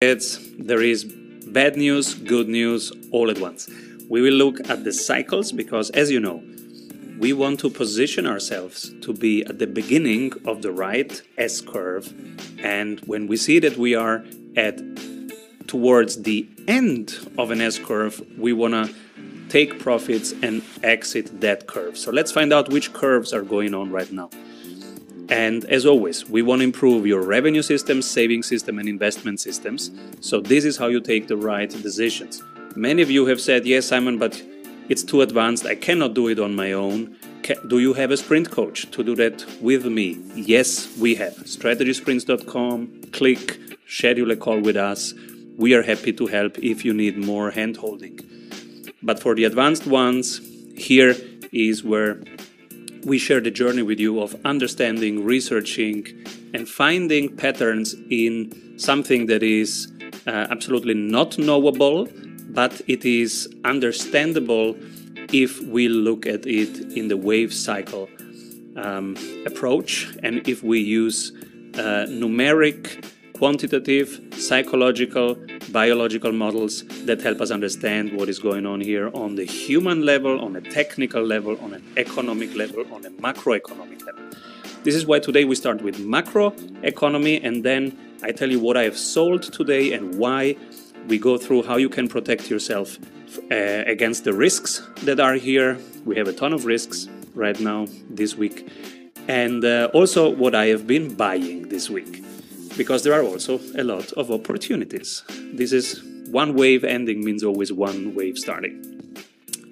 It's, there is bad news, good news all at once. We will look at the cycles because, as you know, we want to position ourselves to be at the beginning of the right S curve. And when we see that we are at towards the end of an S curve, we want to take profits and exit that curve. So let's find out which curves are going on right now. And as always, we want to improve your revenue system, saving system, and investment systems. So this is how you take the right decisions. Many of you have said, yes, Simon, but it's too advanced. I cannot do it on my own. Do you have a sprint coach to do that with me? Yes, we have. StrategySprints.com. Click, schedule a call with us. We are happy to help if you need more hand holding. But for the advanced ones, here is where we share the journey with you of understanding, researching, and finding patterns in something that is uh, absolutely not knowable, but it is understandable if we look at it in the wave cycle um, approach. And if we use uh, numeric, quantitative, psychological, biological models that help us understand what is going on here on the human level, on a technical level, on an economic level, on a macroeconomic level. This is why today we start with macroeconomy and then I tell you what I have sold today and why. We go through how you can protect yourself uh, against the risks that are here. We have a ton of risks right now this week. And uh, also what I have been buying this week because there are also a lot of opportunities. This is one wave ending means always one wave starting.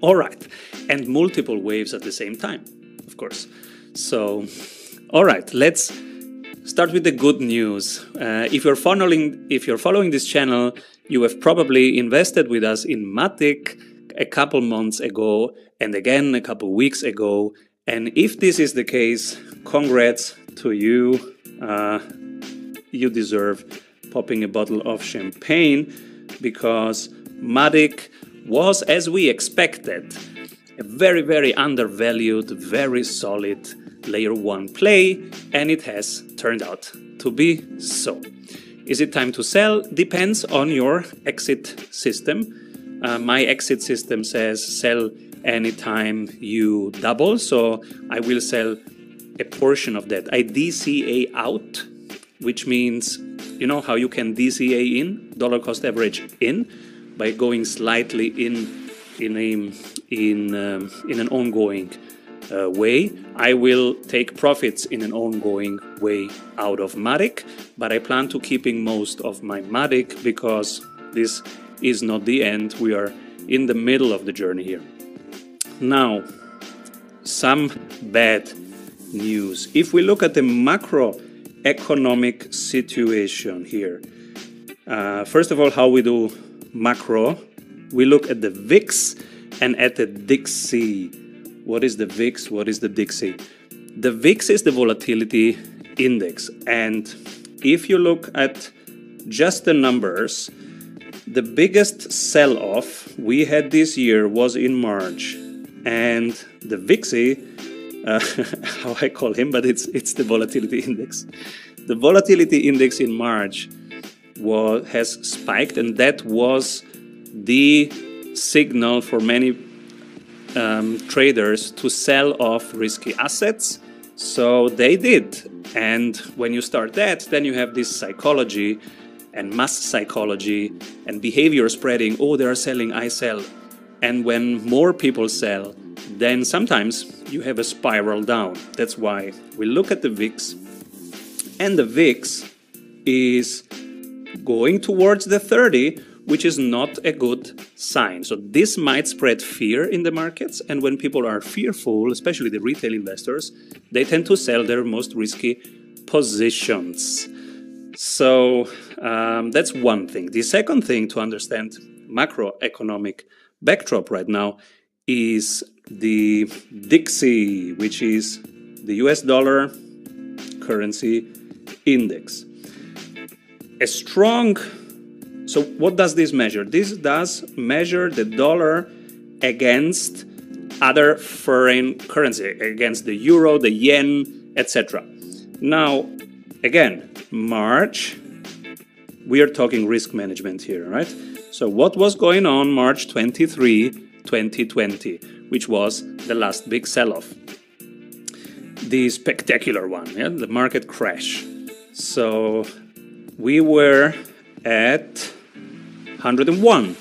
All right, and multiple waves at the same time, of course. So, all right, let's start with the good news. Uh, if you're following, if you're following this channel, you have probably invested with us in Matic a couple months ago, and again a couple weeks ago. And if this is the case, congrats to you. Uh, you deserve popping a bottle of champagne because Matic was, as we expected, a very, very undervalued, very solid layer 1 play, and it has turned out to be so. Is it time to sell? Depends on your exit system. Uh, my exit system says sell anytime you double, so I will sell a portion of that. I DCA out which means you know how you can DCA in dollar cost average in by going slightly in in a in um, in an ongoing uh, way. I will take profits in an ongoing way out of Matic, but I plan to keeping most of my Matic because this is not the end. We are in the middle of the journey here. Now, some bad news. If we look at the macro economic situation here. Uh, first of all, how we do macro. We look at the VIX and at the DXY. What is the VIX? What is the DXY? The VIX is the volatility index. And if you look at just the numbers, the biggest sell off we had this year was in March. And the VIXY uh, how I call him, but it's it's the volatility index. The volatility index in March was, has spiked, and that was the signal for many um, traders to sell off risky assets. So they did. And when you start that, then you have this psychology and mass psychology and behavior spreading. Oh, they are selling, I sell. And when more people sell, then sometimes you have a spiral down. That's why we look at the VIX, and the VIX is going towards the 30, which is not a good sign. So this might spread fear in the markets, and when people are fearful, especially the retail investors, they tend to sell their most risky positions. So um, that's one thing. The second thing to understand macroeconomic backdrop right now is the DXY, which is the US dollar currency index. A strong, so what does this measure? This does measure the dollar against other foreign currency, against the euro, the yen, etc. Now, again, March we are talking risk management here, right? So, what was going on March 23, 2020, which was the last big sell off? The spectacular one, yeah, the market crash. So, we were at 101,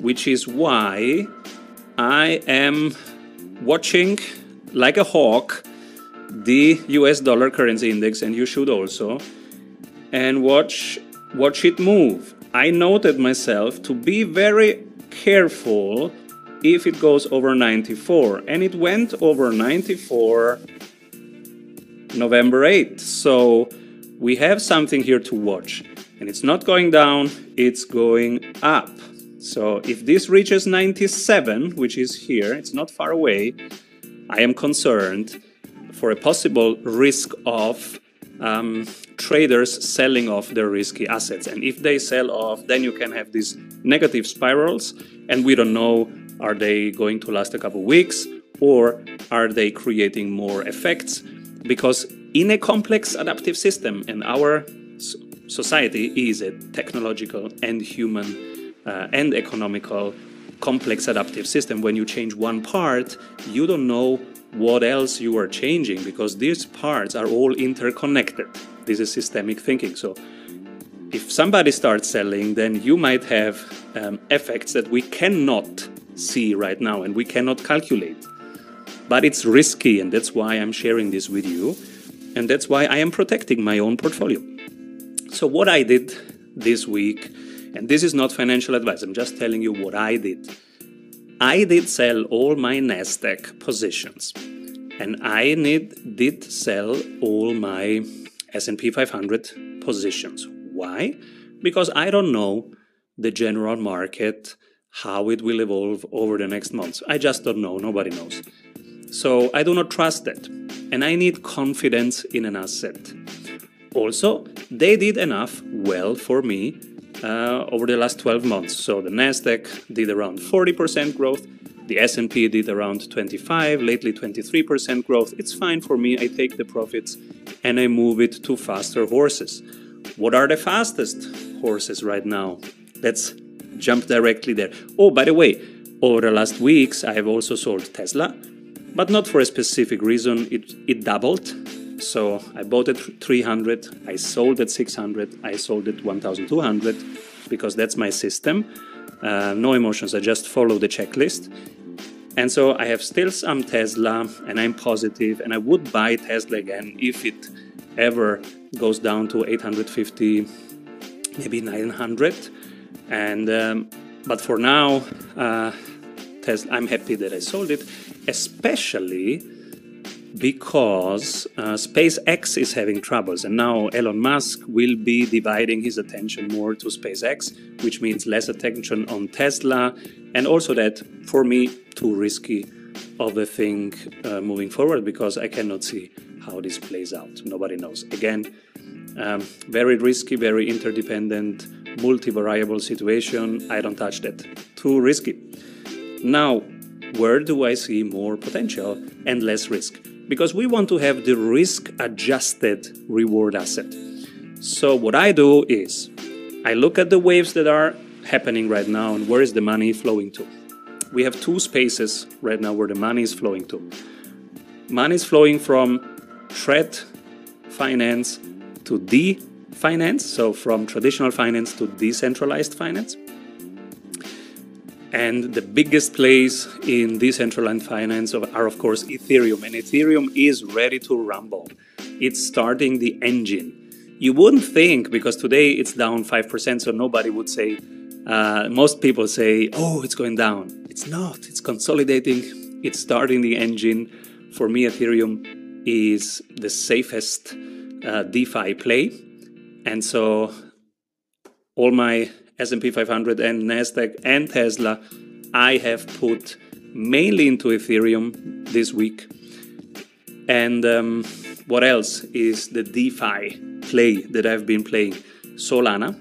which is why I am watching like a hawk the US dollar currency index, and you should also, and watch watch it move. I noted myself to be very careful if it goes over 94, and it went over 94 November 8th. So we have something here to watch, and it's not going down, it's going up. So if this reaches 97, which is here, it's not far away, I am concerned for a possible risk of um, traders selling off their risky assets. And if they sell off, then you can have these negative spirals, and we don't know are they going to last a couple weeks or are they creating more effects? Because in a complex adaptive system, and our society is a technological and human uh, and economical complex adaptive system. When you change one part, you don't know what else you are changing because these parts are all interconnected. This is systemic thinking. So if somebody starts selling, then you might have um, effects that we cannot see right now and we cannot calculate. But it's risky, and that's why I'm sharing this with you, and that's why I am protecting my own portfolio. So, what I did this week, and this is not financial advice, I'm just telling you what I did. I did sell all my NASDAQ positions, and I need, did sell all my S&P 500 positions. Why? Because I don't know the general market, how it will evolve over the next months. I just don't know. Nobody knows. So I do not trust that. And I need confidence in an asset. Also, they did enough well for me uh, over the last 12 months. So the Nasdaq did around 40% growth, the S&P did around 25, lately 23% growth. It's fine for me. I take the profits and I move it to faster horses. What are the fastest horses right now? Let's jump directly there. Oh, by the way, over the last weeks, I have also sold Tesla, but not for a specific reason. It, it doubled. So I bought it 300, I sold at 600, I sold at 1200 because that's my system. Uh, no emotions, I just follow the checklist. And so I have still some Tesla and I'm positive and I would buy Tesla again if it ever goes down to 850, maybe 900. And um, but for now, uh, Tesla, I'm happy that I sold it, especially because uh, SpaceX is having troubles, and now Elon Musk will be dividing his attention more to SpaceX, which means less attention on Tesla, and also that for me too risky of a thing uh, moving forward because I cannot see how this plays out. Nobody knows. Again, um, very risky, very interdependent, multi-variable situation. I don't touch that. Too risky. Now, where do I see more potential and less risk? Because we want to have the risk-adjusted reward asset. So what I do is I look at the waves that are happening right now and where is the money flowing to. We have two spaces right now where the money is flowing to. Money is flowing from threat finance to de finance, so from traditional finance to decentralized finance. And the biggest plays in decentralized finance are, of course, Ethereum. And Ethereum is ready to rumble. It's starting the engine. You wouldn't think, because today it's down 5%, so nobody would say, uh, most people say, oh, it's going down. It's not, it's consolidating, it's starting the engine. For me, Ethereum is the safest uh, DeFi play. And so all my S&P 500 and Nasdaq and Tesla I have put mainly into Ethereum this week. And um, what else is the DeFi play that I've been playing? Solana,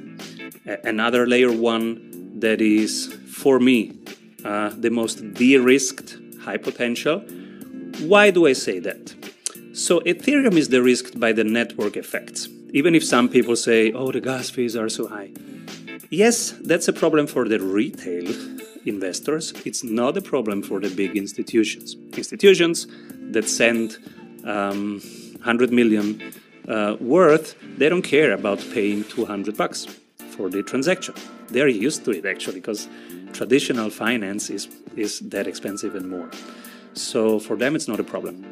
another layer one that is for me uh, the most de-risked high potential. Why do I say that? So Ethereum is de-risked by the network effects. Even if some people say, oh, the gas fees are so high. Yes, that's a problem for the retail investors. It's not a problem for the big institutions. Institutions that send um, 100 million uh, worth, they don't care about paying 200 bucks for the transaction. They're used to it actually because traditional finance is, is that expensive and more. So for them, it's not a problem.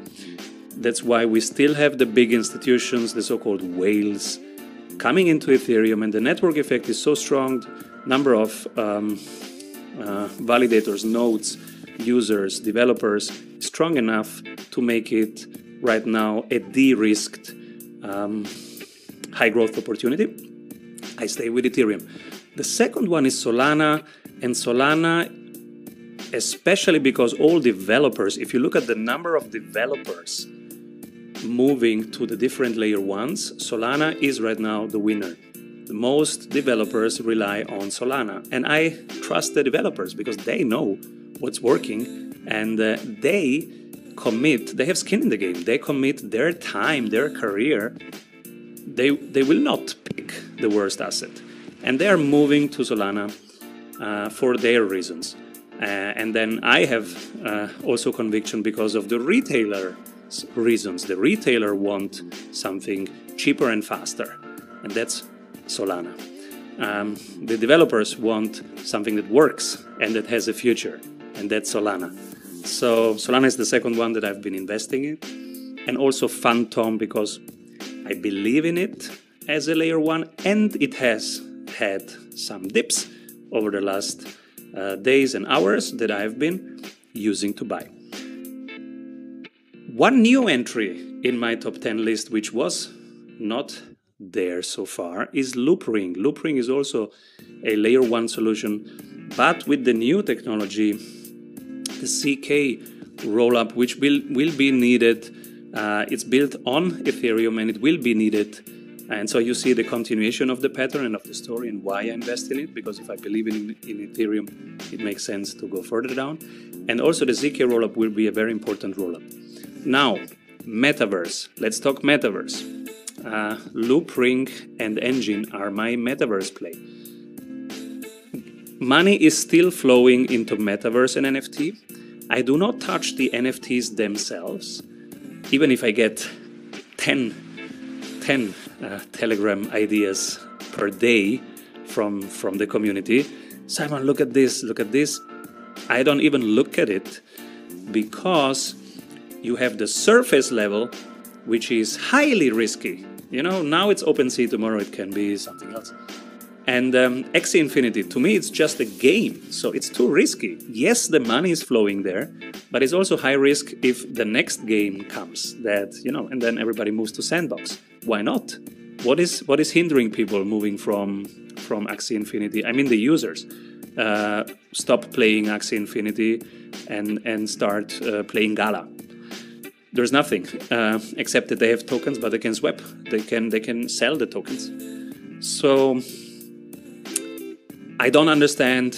That's why we still have the big institutions, the so called whales, coming into Ethereum, and the network effect is so strong. Number of um, uh, validators, nodes, users, developers, strong enough to make it right now a de-risked um, high growth opportunity. I stay with Ethereum. The second one is Solana, and Solana, especially because all developers, if you look at the number of developers moving to the different layer ones, Solana is right now the winner. The most developers rely on Solana, and I trust the developers because they know what's working and uh, they commit, they have skin in the game, they commit their time, their career. They, they will not pick the worst asset. And they are moving to Solana uh, for their reasons. Uh, and then I have uh, also conviction because of the retailer reasons. The retailer want something cheaper and faster, and that's Solana. Um, the developers want something that works and that has a future, and that's Solana. So Solana is the second one that I've been investing in, and also Fantom because I believe in it as a layer one, and it has had some dips over the last uh, days and hours that I've been using to buy. One new entry in my top 10 list, which was not there so far, is Loopring. Loopring is also a layer 1 solution, but with the new technology, the ZK rollup, which will, will be needed. Uh, it's built on Ethereum and it will be needed. And so you see the continuation of the pattern and of the story and why I invest in it, because if I believe in, in Ethereum, it makes sense to go further down. And also the ZK rollup will be a very important rollup. Now, metaverse. Let's talk metaverse. Uh, Loopring and Enjin are my metaverse play. Money is still flowing into metaverse and NFT. I do not touch the NFTs themselves, even if I get 10, 10 uh, Telegram ideas per day from, from the community. Simon, look at this, look at this. I don't even look at it because you have the surface level, which is highly risky. You know, now it's OpenSea, tomorrow it can be something else. And um, Axie Infinity, to me, it's just a game, so it's too risky. Yes, the money is flowing there, but it's also high risk if the next game comes that, you know, and then everybody moves to Sandbox. Why not? What is what is hindering people moving from from Axie Infinity? I mean, the users uh, stop playing Axie Infinity and and start uh, playing Gala there's nothing uh, except that they have tokens, but they can swap. They can they can sell the tokens. So I don't understand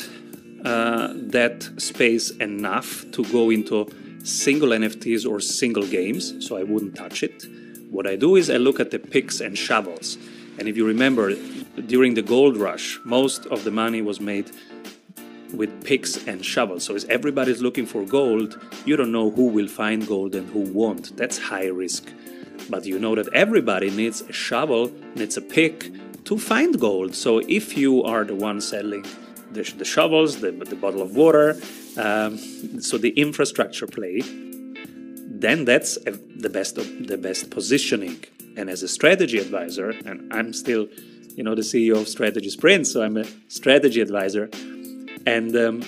uh, that space enough to go into single NFTs or single games. So I wouldn't touch it. What I do is I look at the picks and shovels. And if you remember, during the gold rush, most of the money was made with picks and shovels. So if everybody's looking for gold, you don't know who will find gold and who won't. That's high risk. But you know that everybody needs a shovel, needs a pick to find gold. So if you are the one selling the, the shovels, the, the, bottle of water, um, so the infrastructure play, then that's a, the best of the best positioning. And as a strategy advisor, and I'm still, you know, the CEO of Strategy Sprint, so I'm a strategy advisor. And um,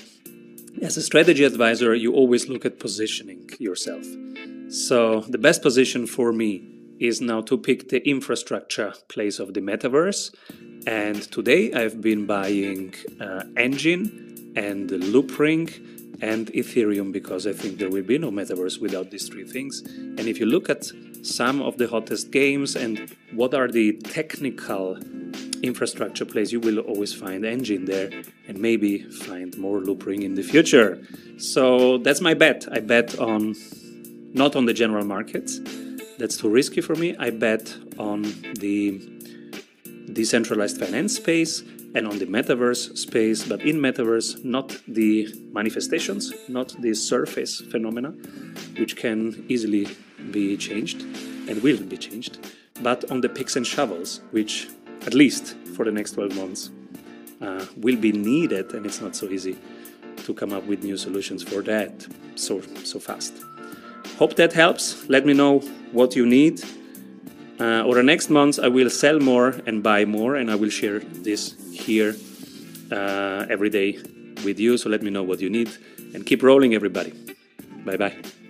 as a strategy advisor, you always look at positioning yourself. So the best position for me is now to pick the infrastructure place of the metaverse. And today I've been buying uh, Enjin and Loopring and Ethereum because I think there will be no metaverse without these three things. And if you look at some of the hottest games and what are the technical infrastructure plays, you will always find Enjin there and maybe find more Loopring in the future. So that's my bet. I bet on not on the general markets. That's too risky for me. I bet on the decentralized finance space and on the metaverse space, but in metaverse, not the manifestations, not the surface phenomena, which can easily be changed and will be changed, but on the picks and shovels, which at least for the next 12 months uh, will be needed, and it's not so easy to come up with new solutions for that so so fast. Hope that helps. Let me know what you need. Uh, over the next months, I will sell more and buy more, and I will share this here uh, every day with you. So let me know what you need and keep rolling, everybody. Bye bye.